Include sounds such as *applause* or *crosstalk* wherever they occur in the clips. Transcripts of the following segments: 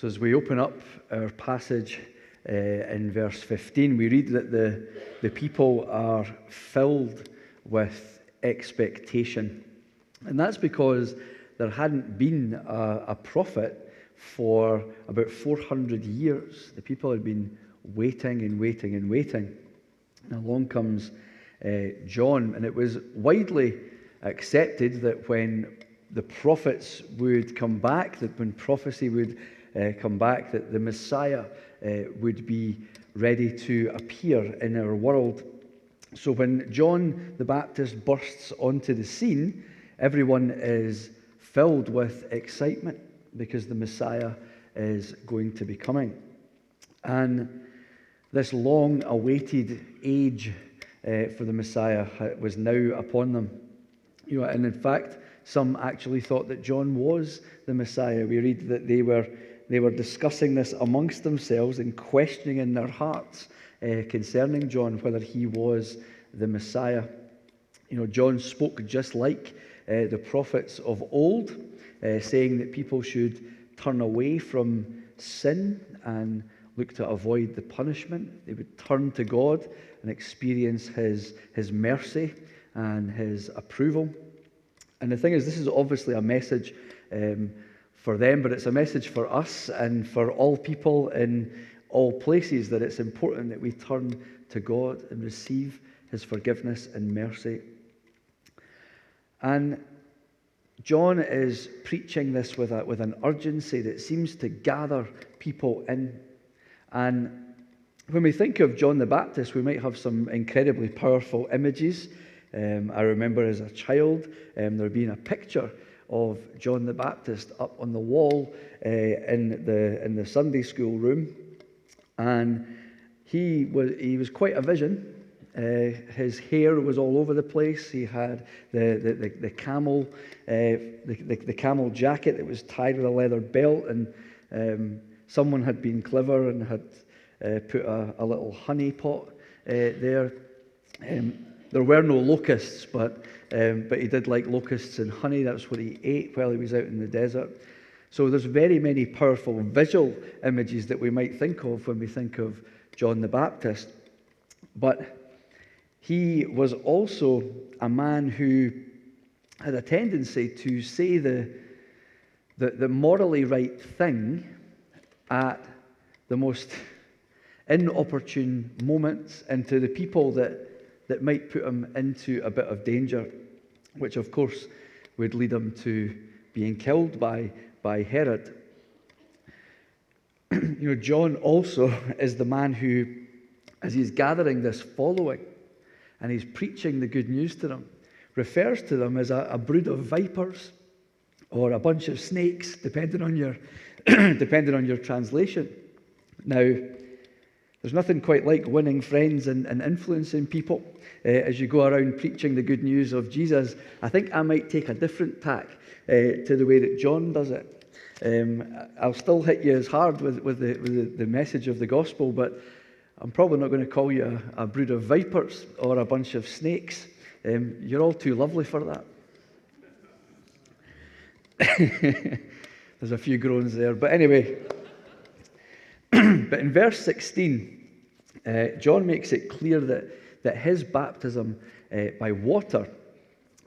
So, as we open up our passage uh, in verse 15, we read that the, the people are filled with expectation. And that's because there hadn't been a, a prophet for about 400 years. The people had been waiting and waiting and waiting. And along comes uh, John, and it was widely accepted that when the prophets would come back, that when prophecy would uh, come back, that the Messiah uh, would be ready to appear in our world. So when John the Baptist bursts onto the scene, everyone is filled with excitement because the Messiah is going to be coming. And this long awaited age uh, for the Messiah was now upon them. You know, and in fact, some actually thought that John was the Messiah. We read that they were, they were discussing this amongst themselves and questioning in their hearts uh, concerning John whether he was the Messiah. You know, John spoke just like uh, the prophets of old, uh, saying that people should turn away from sin and look to avoid the punishment. They would turn to God and experience His, his mercy and His approval. And the thing is, this is obviously a message um, for them, but it's a message for us and for all people in all places that it's important that we turn to God and receive His forgiveness and mercy. And John is preaching this with, a, with an urgency that seems to gather people in. And when we think of John the Baptist, we might have some incredibly powerful images. Um, I remember as a child um, there being a picture of John the Baptist up on the wall uh, in, the, in the Sunday school room. And he was, he was quite a vision. Uh, his hair was all over the place. He had the, the, the, the camel, uh, the, the, the camel jacket that was tied with a leather belt, and um, someone had been clever and had uh, put a, a little honey pot uh, there. Um, there were no locusts, but, um, but he did like locusts and honey. That's what he ate while he was out in the desert. So there's very many powerful visual images that we might think of when we think of John the Baptist. But he was also a man who had a tendency to say the, the, the morally right thing at the most inopportune moments and to the people that, that might put him into a bit of danger, which of course would lead him to being killed by, by Herod. *clears throat* you know, John also *laughs* is the man who, as he's gathering this following and he's preaching the good news to them, refers to them as a, a brood of vipers or a bunch of snakes, depending on your, *clears throat* depending on your translation. Now, there's nothing quite like winning friends and, and influencing people uh, as you go around preaching the good news of Jesus. I think I might take a different tack uh, to the way that John does it. Um, I'll still hit you as hard with, with, the, with the, message of the gospel, but I'm probably not going to call you a, a brood of vipers or a bunch of snakes. Um, you're all too lovely for that. *laughs* There's a few groans there. But anyway, *clears throat* but in verse 16, uh, John makes it clear that, that his baptism uh, by water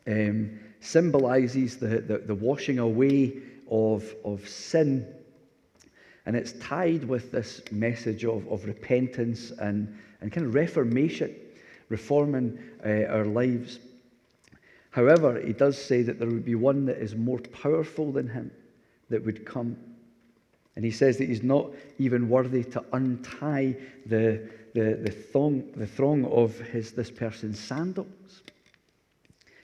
um, symbolizes the, the, the washing away of, of sin. And it's tied with this message of, of repentance and, and kind of reformation, reforming uh, our lives. However, he does say that there would be one that is more powerful than him that would come. And he says that he's not even worthy to untie the, the, the, thong, the thong of his, this person's sandals.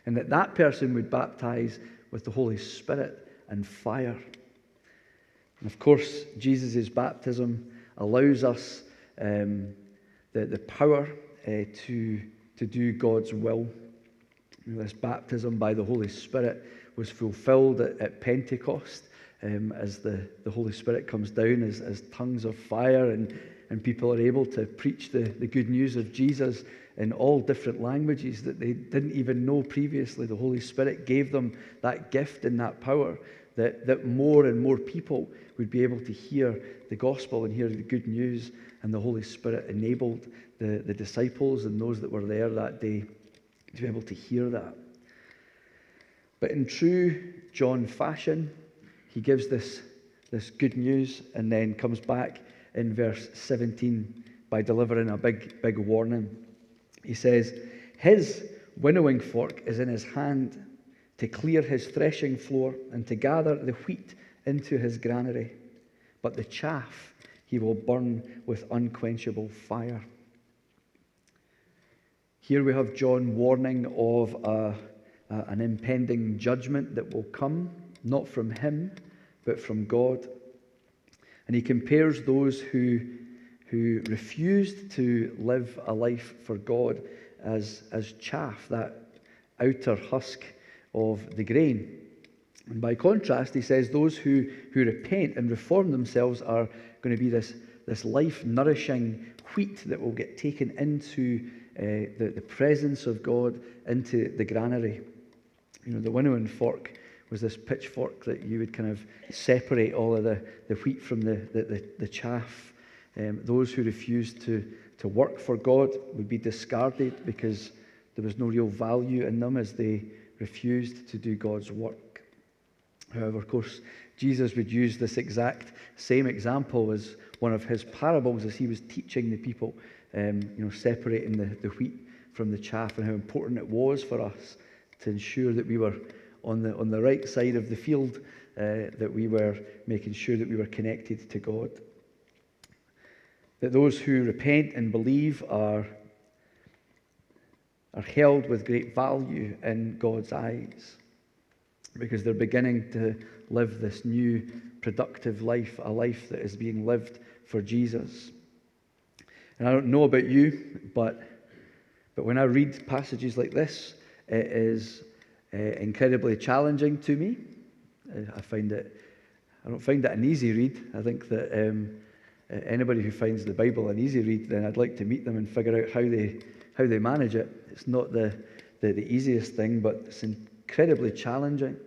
And that that person would baptize with the Holy Spirit and fire. And of course, Jesus' baptism allows us um, the, the power uh, to, to do God's will. This baptism by the Holy Spirit was fulfilled at, at Pentecost um, as the, the Holy Spirit comes down as, as tongues of fire, and, and people are able to preach the, the good news of Jesus in all different languages that they didn't even know previously. The Holy Spirit gave them that gift and that power that, that more and more people would be able to hear the gospel and hear the good news. And the Holy Spirit enabled the, the disciples and those that were there that day to be able to hear that. But in true John fashion, he gives this, this good news and then comes back in verse 17 by delivering a big, big warning. He says, His winnowing fork is in his hand to clear his threshing floor and to gather the wheat into his granary, but the chaff he will burn with unquenchable fire. Here we have John warning of a, a, an impending judgment that will come, not from him, but from God. And he compares those who, who refused to live a life for God as, as chaff, that outer husk of the grain. And by contrast, he says those who, who repent and reform themselves are going to be this, this life nourishing wheat that will get taken into uh, the, the presence of God, into the granary. You know, the winnowing fork was this pitchfork that you would kind of separate all of the, the wheat from the, the, the, the chaff. Um, those who refused to, to work for God would be discarded because there was no real value in them as they refused to do God's work. However, of course, Jesus would use this exact same example as one of his parables as he was teaching the people, um, you know, separating the, the wheat from the chaff and how important it was for us to ensure that we were on the, on the right side of the field, uh, that we were making sure that we were connected to God. That those who repent and believe are, are held with great value in God's eyes because they're beginning to live this new productive life, a life that is being lived for Jesus. And I don't know about you, but, but when I read passages like this, it is uh, incredibly challenging to me. Uh, I find it, I don't find it an easy read. I think that um, uh, anybody who finds the Bible an easy read, then I'd like to meet them and figure out how they, how they manage it. It's not the, the, the easiest thing, but it's incredibly challenging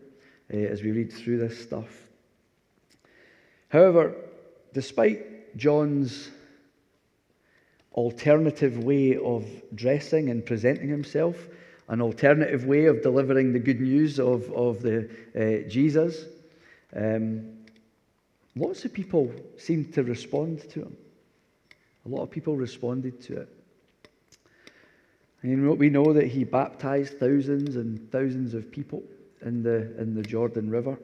uh, as we read through this stuff. However, despite John's alternative way of dressing and presenting himself, an alternative way of delivering the good news of, of the, uh, Jesus. Um, lots of people seemed to respond to him. A lot of people responded to it. And we know that he baptized thousands and thousands of people in the, in the Jordan River.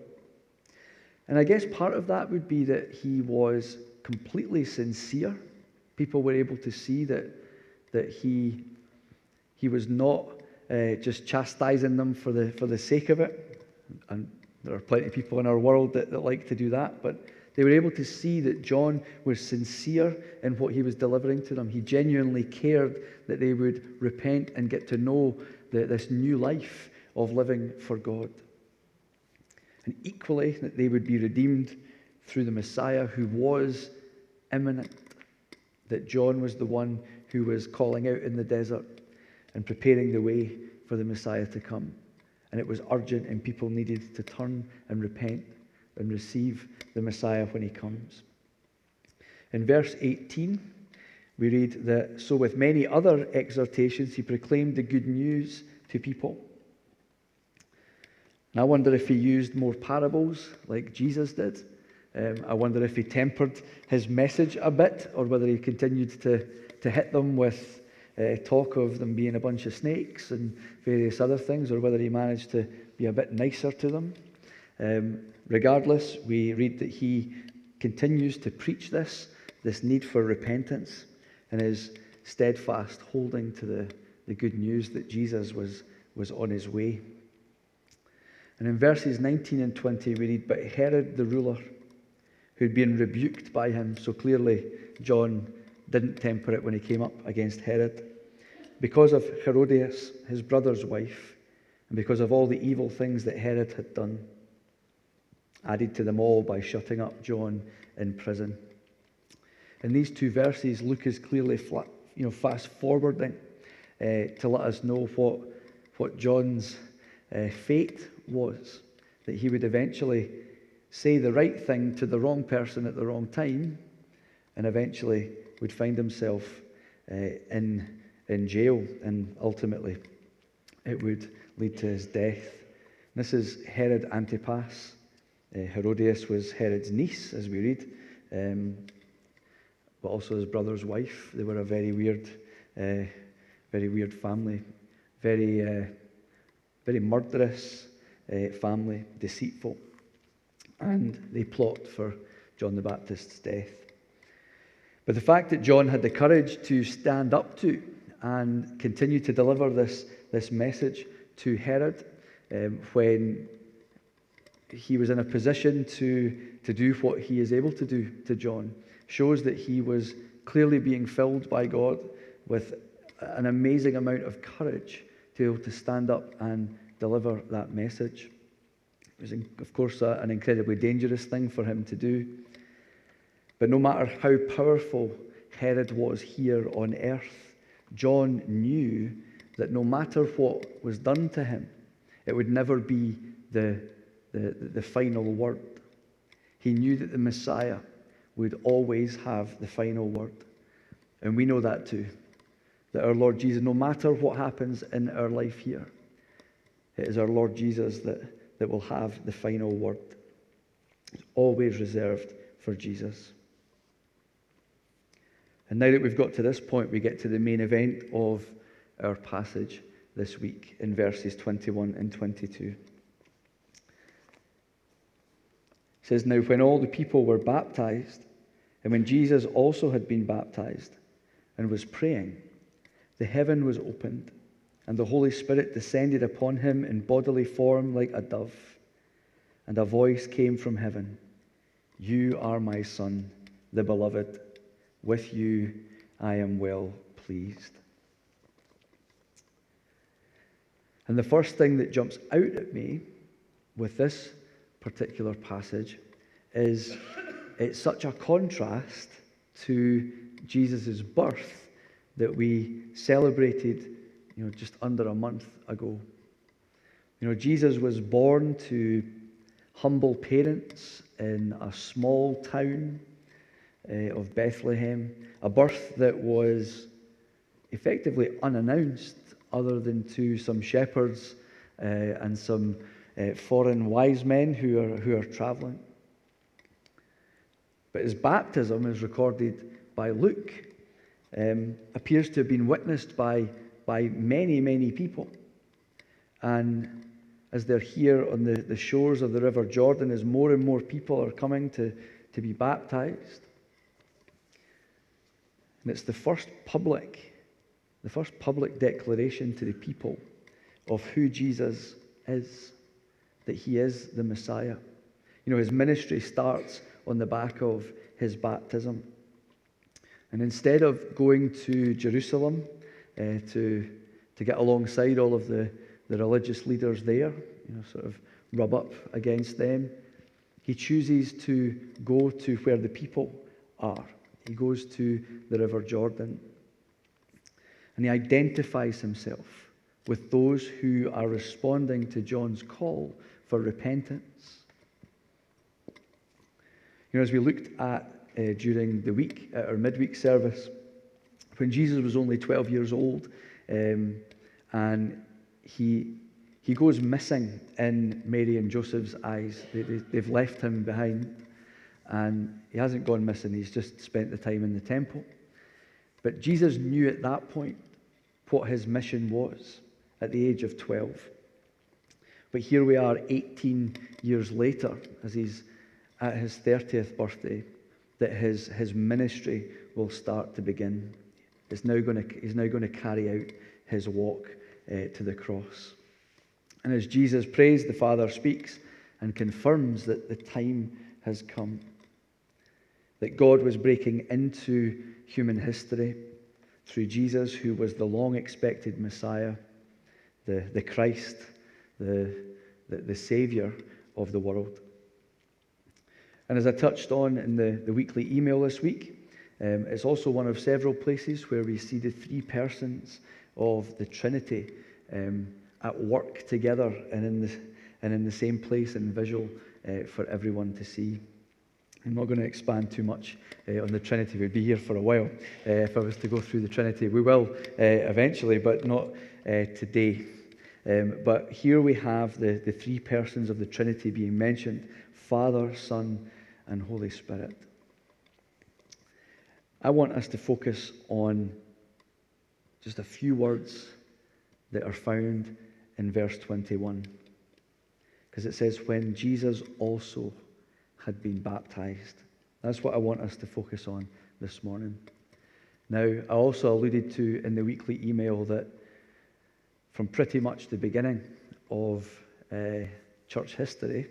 And I guess part of that would be that he was completely sincere. People were able to see that, that he, he was not uh, just chastising them for the, for the sake of it. And there are plenty of people in our world that, that like to do that, but they were able to see that John was sincere in what he was delivering to them. He genuinely cared that they would repent and get to know the, this new life of living for God. And equally, that they would be redeemed through the Messiah who was imminent. That John was the one who was calling out in the desert and preparing the way for the Messiah to come. And it was urgent, and people needed to turn and repent and receive the Messiah when he comes. In verse 18, we read that so, with many other exhortations, he proclaimed the good news to people. And I wonder if he used more parables like Jesus did. Um, I wonder if he tempered his message a bit or whether he continued to, to hit them with uh, talk of them being a bunch of snakes and various other things, or whether he managed to be a bit nicer to them. Um, regardless, we read that he continues to preach this, this need for repentance, and is steadfast, holding to the, the good news that Jesus was, was on his way. And in verses 19 and 20, we read, But Herod the ruler, who'd been rebuked by him, so clearly John didn't temper it when he came up against Herod, because of Herodias, his brother's wife, and because of all the evil things that Herod had done, added to them all by shutting up John in prison. In these two verses, Luke is clearly flat, you know, fast forwarding uh, to let us know what, what John's uh, fate was that he would eventually say the right thing to the wrong person at the wrong time and eventually would find himself uh, in, in jail and ultimately it would lead to his death. This is Herod Antipas. Uh, Herodias was Herod's niece, as we read, um, but also his brother's wife. They were a very weird, uh, very weird family, very, uh, very murderous uh, family, deceitful, and they plot for John the Baptist's death. But the fact that John had the courage to stand up to and continue to deliver this, this message to Herod um, when he was in a position to, to do what he is able to do to John shows that he was clearly being filled by God with an amazing amount of courage to be able to stand up and deliver that message. It was, of course, a, an incredibly dangerous thing for him to do. But no matter how powerful Herod was here on earth, John knew that no matter what was done to him, it would never be the, the, the final word. He knew that the Messiah would always have the final word. And we know that too. That our Lord Jesus, no matter what happens in our life here, it is our Lord Jesus that, that will have the final word. It's always reserved for Jesus. And now that we've got to this point, we get to the main event of our passage this week in verses 21 and 22. It says, Now when all the people were baptized, and when Jesus also had been baptized and was praying, the heaven was opened and the Holy Spirit descended upon him in bodily form like a dove. And a voice came from heaven You are my Son, the beloved. With you I am well pleased. And the first thing that jumps out at me with this particular passage is it's such a contrast to Jesus' birth that we celebrated you know, just under a month ago. You know, Jesus was born to humble parents in a small town uh, of Bethlehem, a birth that was effectively unannounced, other than to some shepherds uh, and some uh, foreign wise men who are, who are traveling. But his baptism is recorded by Luke, um, appears to have been witnessed by by many, many people. And as they're here on the, the shores of the River Jordan, as more and more people are coming to, to be baptized, and it's the first public, the first public declaration to the people of who Jesus is, that he is the Messiah. You know, his ministry starts on the back of his baptism. And instead of going to Jerusalem uh, to, to get alongside all of the, the religious leaders there, you know, sort of rub up against them. He chooses to go to where the people are. He goes to the River Jordan. And he identifies himself with those who are responding to John's call for repentance. You know, as we looked at uh, during the week at our midweek service, when Jesus was only 12 years old, um, and he, he goes missing in Mary and Joseph's eyes. They, they, they've left him behind, and he hasn't gone missing, he's just spent the time in the temple. But Jesus knew at that point what his mission was at the age of 12. But here we are 18 years later, as he's at his 30th birthday, that his, his ministry will start to begin is now going to, he's now going to carry out his walk uh, to the cross. And as Jesus prays, the Father speaks and confirms that the time has come. That God was breaking into human history through Jesus, who was the long expected Messiah, the, the Christ, the, the, the Savior of the world. And as I touched on in the, the weekly email this week, um, it's also one of several places where we see the three persons of the Trinity um, at work together and in the, and in the same place and visual uh, for everyone to see. I'm not going to expand too much uh, on the Trinity. We'd be here for a while uh, if I was to go through the Trinity. We will uh, eventually, but not uh, today. Um, but here we have the, the three persons of the Trinity being mentioned Father, Son, and Holy Spirit. I want us to focus on just a few words that are found in verse 21. Because it says, When Jesus also had been baptized. That's what I want us to focus on this morning. Now, I also alluded to in the weekly email that from pretty much the beginning of uh, church history,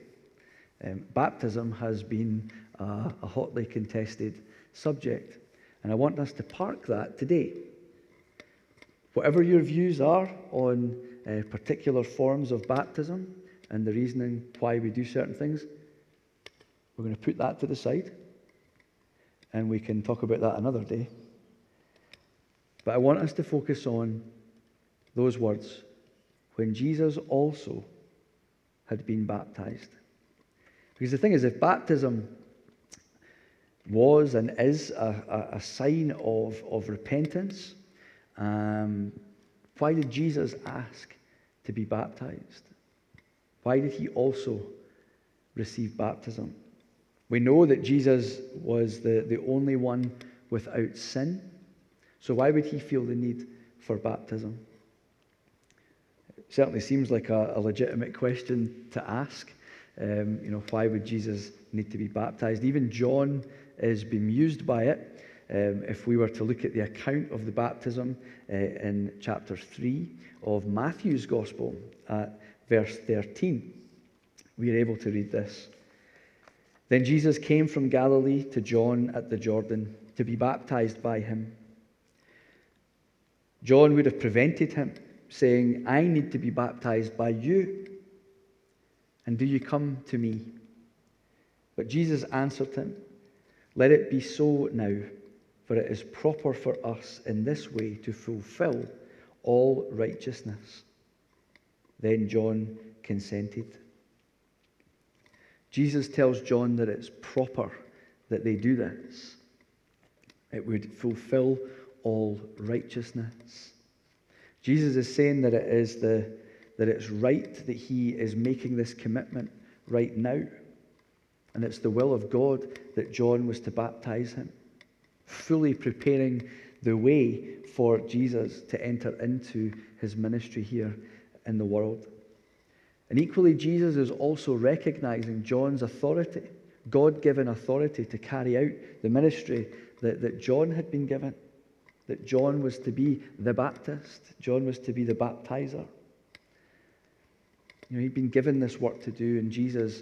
um, baptism has been a, hotly contested subject. And I want us to park that today. Whatever your views are on uh, particular forms of baptism and the reasoning why we do certain things, we're going to put that to the side and we can talk about that another day. But I want us to focus on those words when Jesus also had been baptized. Because the thing is, if baptism was and is a, a, a sign of, of repentance, um, why did Jesus ask to be baptized? Why did he also receive baptism? We know that Jesus was the, the only one without sin. So why would he feel the need for baptism? It certainly seems like a, a legitimate question to ask. Um, you know, why would Jesus need to be baptized? Even John is bemused by it. Um, if we were to look at the account of the baptism uh, in chapter 3 of Matthew's Gospel at verse 13, we are able to read this. Then Jesus came from Galilee to John at the Jordan to be baptized by him. John would have prevented him, saying, I need to be baptized by you. And do you come to me? But Jesus answered him, Let it be so now, for it is proper for us in this way to fulfill all righteousness. Then John consented. Jesus tells John that it's proper that they do this. It would fulfill all righteousness. Jesus is saying that it is the, that it's right that he is making this commitment right now. And it's the will of God that John was to baptize him, fully preparing the way for Jesus to enter into his ministry here in the world. And equally, Jesus is also recognizing John's authority, God given authority to carry out the ministry that, that John had been given. That John was to be the Baptist, John was to be the baptizer. You know, he'd been given this work to do, and Jesus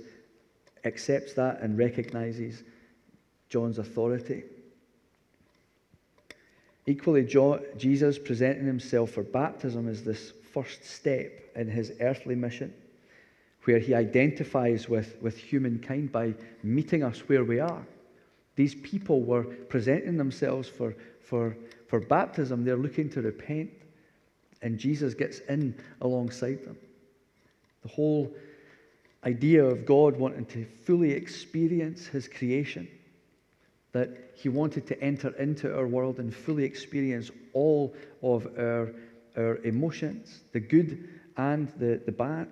accepts that and recognizes John's authority. Equally, John, Jesus presenting himself for baptism is this first step in his earthly mission where he identifies with, with humankind by meeting us where we are. These people were presenting themselves for, for, for baptism. They're looking to repent, and Jesus gets in alongside them. The whole idea of God wanting to fully experience his creation, that he wanted to enter into our world and fully experience all of our, our emotions, the good and the, the bad.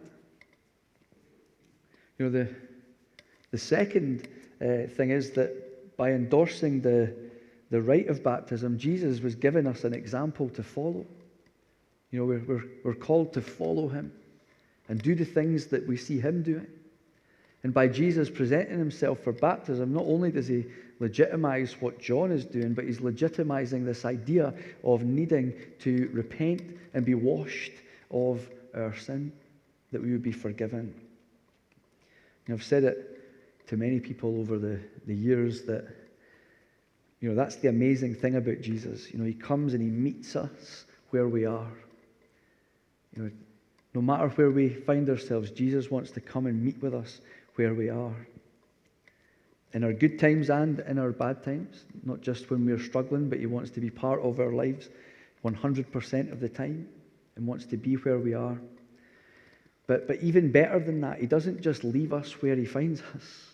You know, the, the second uh, thing is that by endorsing the, the rite of baptism, Jesus was giving us an example to follow. You know, we're, we're, we're called to follow him and do the things that we see him doing. And by Jesus presenting himself for baptism, not only does he legitimize what John is doing, but he's legitimizing this idea of needing to repent and be washed of our sin. that we would be forgiven. I've said it to many people over the, the years that, you know, that's the amazing thing about Jesus. You know, he comes and he meets us where we are. You know, no matter where we find ourselves, Jesus wants to come and meet with us where we are. In our good times and in our bad times, not just when we're struggling, but He wants to be part of our lives 100% of the time and wants to be where we are. But, but even better than that, He doesn't just leave us where He finds us.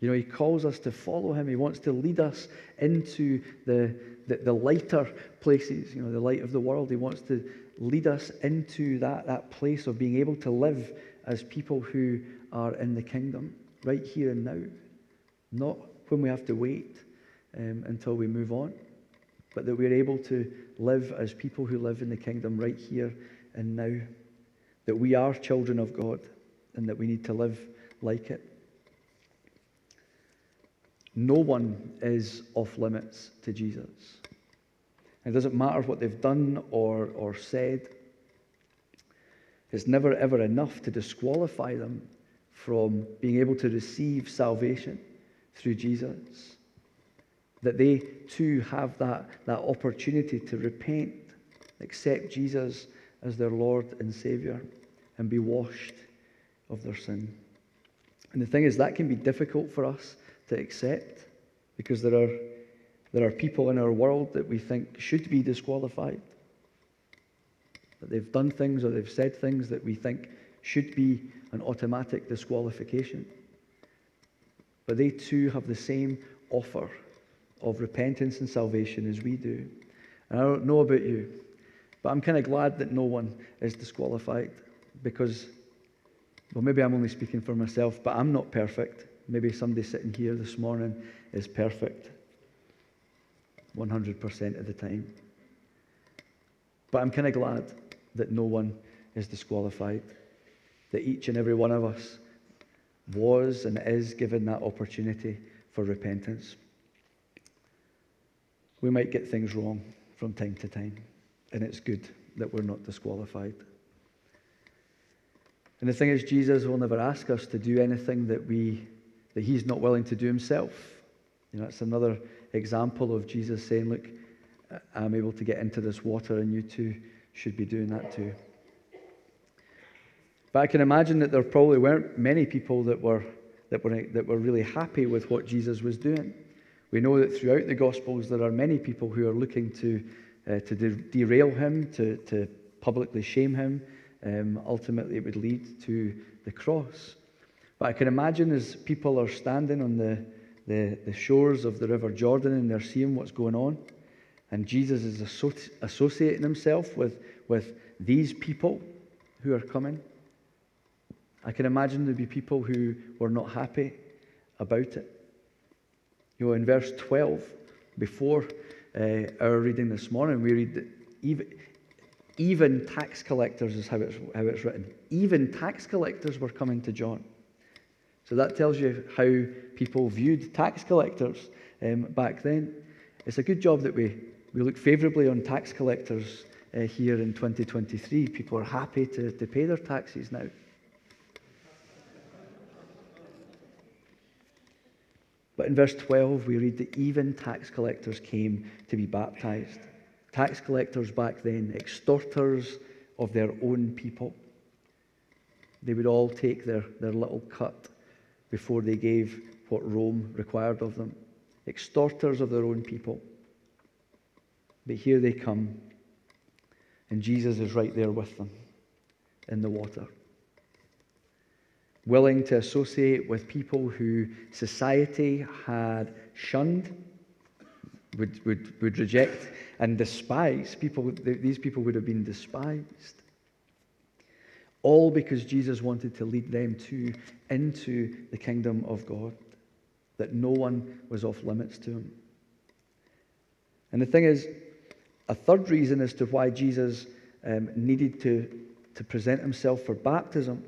You know, He calls us to follow Him. He wants to lead us into the, the, the lighter places, you know, the light of the world. He wants to lead us into that, that place of being able to live as people who are in the kingdom right here and now. Not when we have to wait um, until we move on, but that we're able to live as people who live in the kingdom right here and now. That we are children of God and that we need to live like it. No one is off limits to Jesus. It doesn't matter what they've done or, or said. It's never ever enough to disqualify them from being able to receive salvation through Jesus. That they too have that, that opportunity to repent, accept Jesus as their Lord and Savior, and be washed of their sin. And the thing is, that can be difficult for us to accept because there are there are people in our world that we think should be disqualified. That they've done things or they've said things that we think should be an automatic disqualification. But they too have the same offer of repentance and salvation as we do. And I don't know about you, but I'm kind of glad that no one is disqualified because, well, maybe I'm only speaking for myself, but I'm not perfect. Maybe somebody sitting here this morning is perfect. 100% of the time. But I'm kind of glad that no one is disqualified, that each and every one of us was and is given that opportunity for repentance. We might get things wrong from time to time, and it's good that we're not disqualified. And the thing is, Jesus will never ask us to do anything that, we, that he's not willing to do himself. You know, that's another example of Jesus saying, Look, I'm able to get into this water, and you too should be doing that too. But I can imagine that there probably weren't many people that were, that were, that were really happy with what Jesus was doing. We know that throughout the Gospels, there are many people who are looking to, uh, to de- derail him, to, to publicly shame him. Um, ultimately, it would lead to the cross. But I can imagine as people are standing on the, the, the shores of the River Jordan and they're seeing what's going on. And Jesus is associating himself with, with these people who are coming. I can imagine there'd be people who were not happy about it. You know, in verse 12, before uh, our reading this morning, we read that even, even tax collectors is how it's, how it's written. Even tax collectors were coming to John. So that tells you how people viewed tax collectors um, back then. It's a good job that we, we look favourably on tax collectors uh, here in 2023. People are happy to, to pay their taxes now. But in verse 12, we read that even tax collectors came to be baptized. Tax collectors back then, extorters of their own people. They would all take their, their little cut before they gave what Rome required of them, extorters of their own people. But here they come, and Jesus is right there with them in the water. Willing to associate with people who society had shunned, would, would, would reject and despise. People, these people would have been despised. All because Jesus wanted to lead them to into the kingdom of God, that no one was off limits to him. And the thing is, a third reason as to why Jesus um, needed to, to present himself for baptism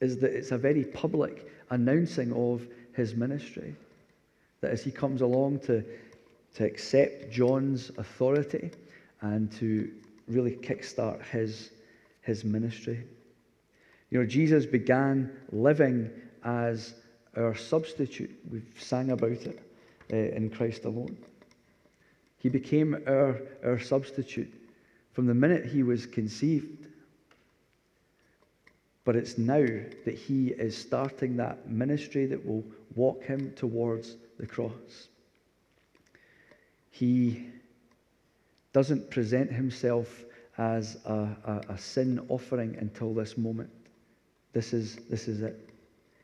is that it's a very public announcing of his ministry. That as he comes along to, to accept John's authority and to really kickstart his, his ministry. You know, Jesus began living as our substitute. We've sang about it uh, in Christ alone. He became our, our substitute from the minute he was conceived. But it's now that he is starting that ministry that will walk him towards the cross. He doesn't present himself as a, a, a, sin offering until this moment. This is, this is it.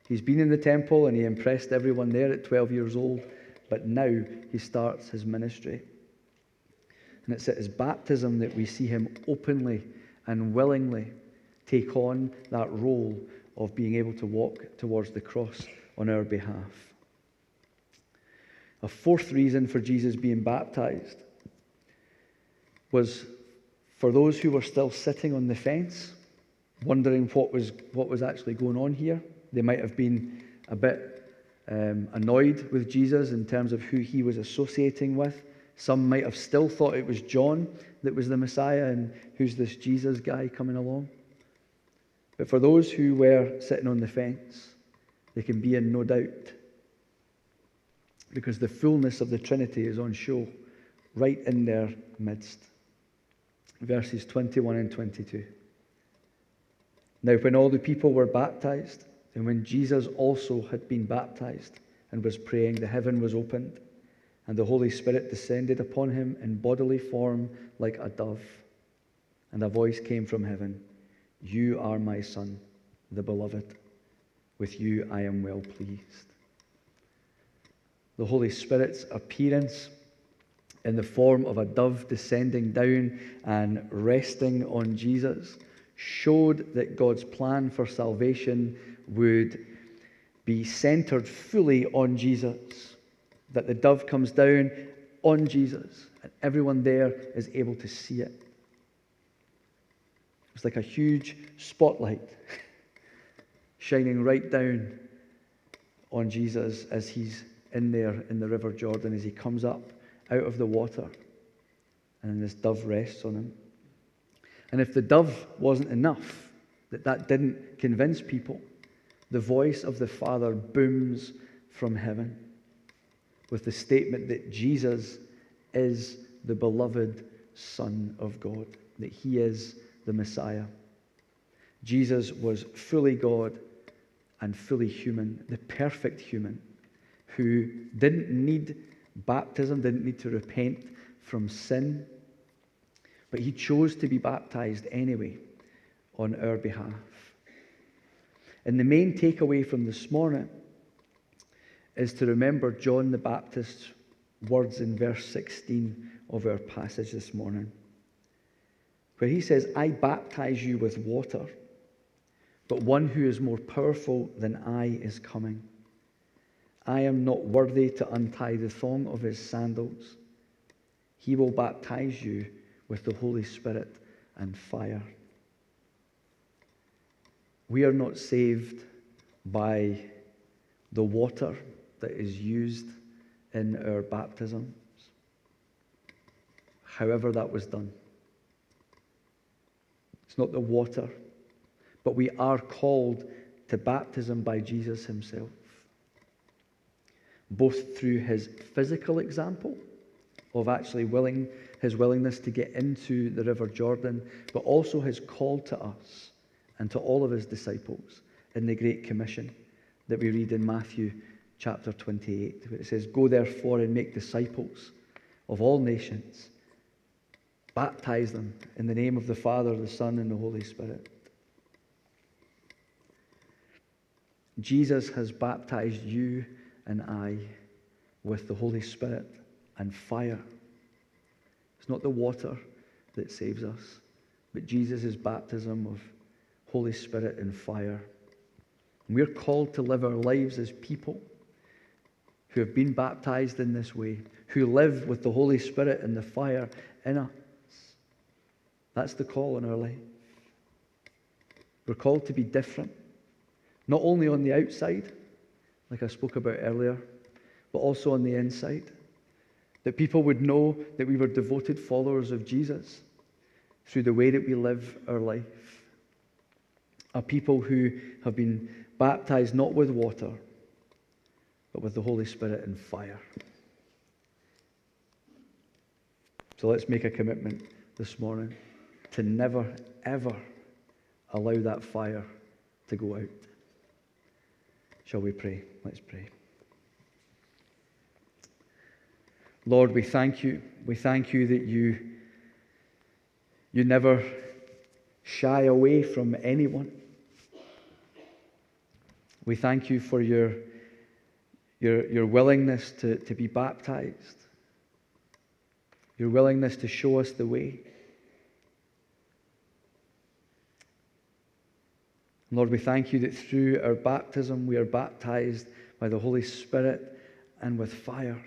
He's been in the temple and he impressed everyone there at 12 years old, but now he starts his ministry. And it's at his baptism that we see him openly and willingly take on that role of being able to walk towards the cross on our behalf. A fourth reason for Jesus being baptized was for those who were still sitting on the fence, wondering what was, what was actually going on here. They might have been a bit um, annoyed with Jesus in terms of who he was associating with. Some might have still thought it was John that was the Messiah and who's this Jesus guy coming along. But for those who were sitting on the fence, they can be in no doubt because the fullness of the Trinity is on show right in their midst. Verses 21 and 22. Now, when all the people were baptized, and when Jesus also had been baptized and was praying, the heaven was opened, and the Holy Spirit descended upon him in bodily form like a dove. And a voice came from heaven You are my Son, the beloved. With you I am well pleased. The Holy Spirit's appearance in the form of a dove descending down and resting on Jesus showed that God's plan for salvation would be centered fully on Jesus. That the dove comes down on Jesus, and everyone there is able to see it. It's like a huge spotlight *laughs* shining right down on Jesus as he's in there in the River Jordan, as he comes up out of the water, and this dove rests on him. And if the dove wasn't enough, that that didn't convince people, the voice of the Father booms from heaven with the statement that Jesus is the beloved Son of God, that he is the Messiah. Jesus was fully God and fully human, the perfect human, who didn't need baptism, didn't need to repent from sin, but he chose to be baptized anyway on our behalf. And the main takeaway from this morning is to remember John the Baptist's words in verse 16 of our passage this morning, where he says, I baptize you with water, but one who is more powerful than I is coming. I am not worthy to untie the thong of his sandals. He will baptize you with the Holy Spirit and fire. We are not saved by the water that is used in our baptisms, however, that was done. It's not the water, but we are called to baptism by Jesus himself, both through his physical example of actually willing his willingness to get into the river Jordan, but also his call to us and to all of his disciples in the Great Commission that we read in Matthew chapter 28, where it says, Go therefore and make disciples of all nations, baptize them in the name of the Father, the Son, and the Holy Spirit. Jesus has baptized you and I with the Holy Spirit and fire. It's not the water that saves us, but Jesus' baptism of Holy Spirit and fire. And we're called to live our lives as people who have been baptized in this way, who live with the Holy Spirit and the fire in us. That's the call in our life. We're called to be different, not only on the outside, like I spoke about earlier, but also on the inside. That people would know that we were devoted followers of Jesus through the way that we live our life. a people who have been baptized not with water, but with the Holy Spirit and fire. So let's make a commitment this morning to never, ever allow that fire to go out. Shall we pray? Let's pray. Lord, we thank you. We thank you that you, you never shy away from anyone. We thank you for your, your, your willingness to, to be baptized, your willingness to show us the way. Lord, we thank you that through our baptism we are baptized by the Holy Spirit and with fire.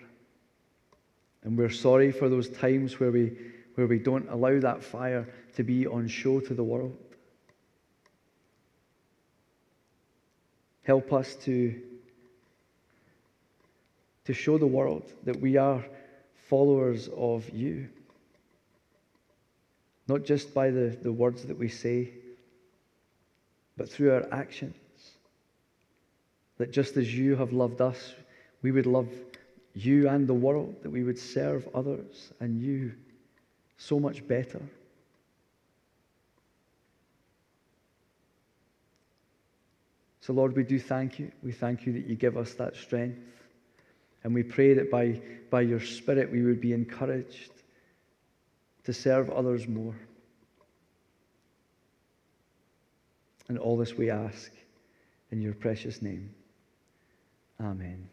And we're sorry for those times where we, where we don't allow that fire to be on show to the world. Help us to, to show the world that we are followers of you. Not just by the, the words that we say, but through our actions. That just as you have loved us, we would love you and the world, that we would serve others and you so much better. So, Lord, we do thank you. We thank you that you give us that strength. And we pray that by, by your Spirit we would be encouraged to serve others more. And all this we ask in your precious name. Amen.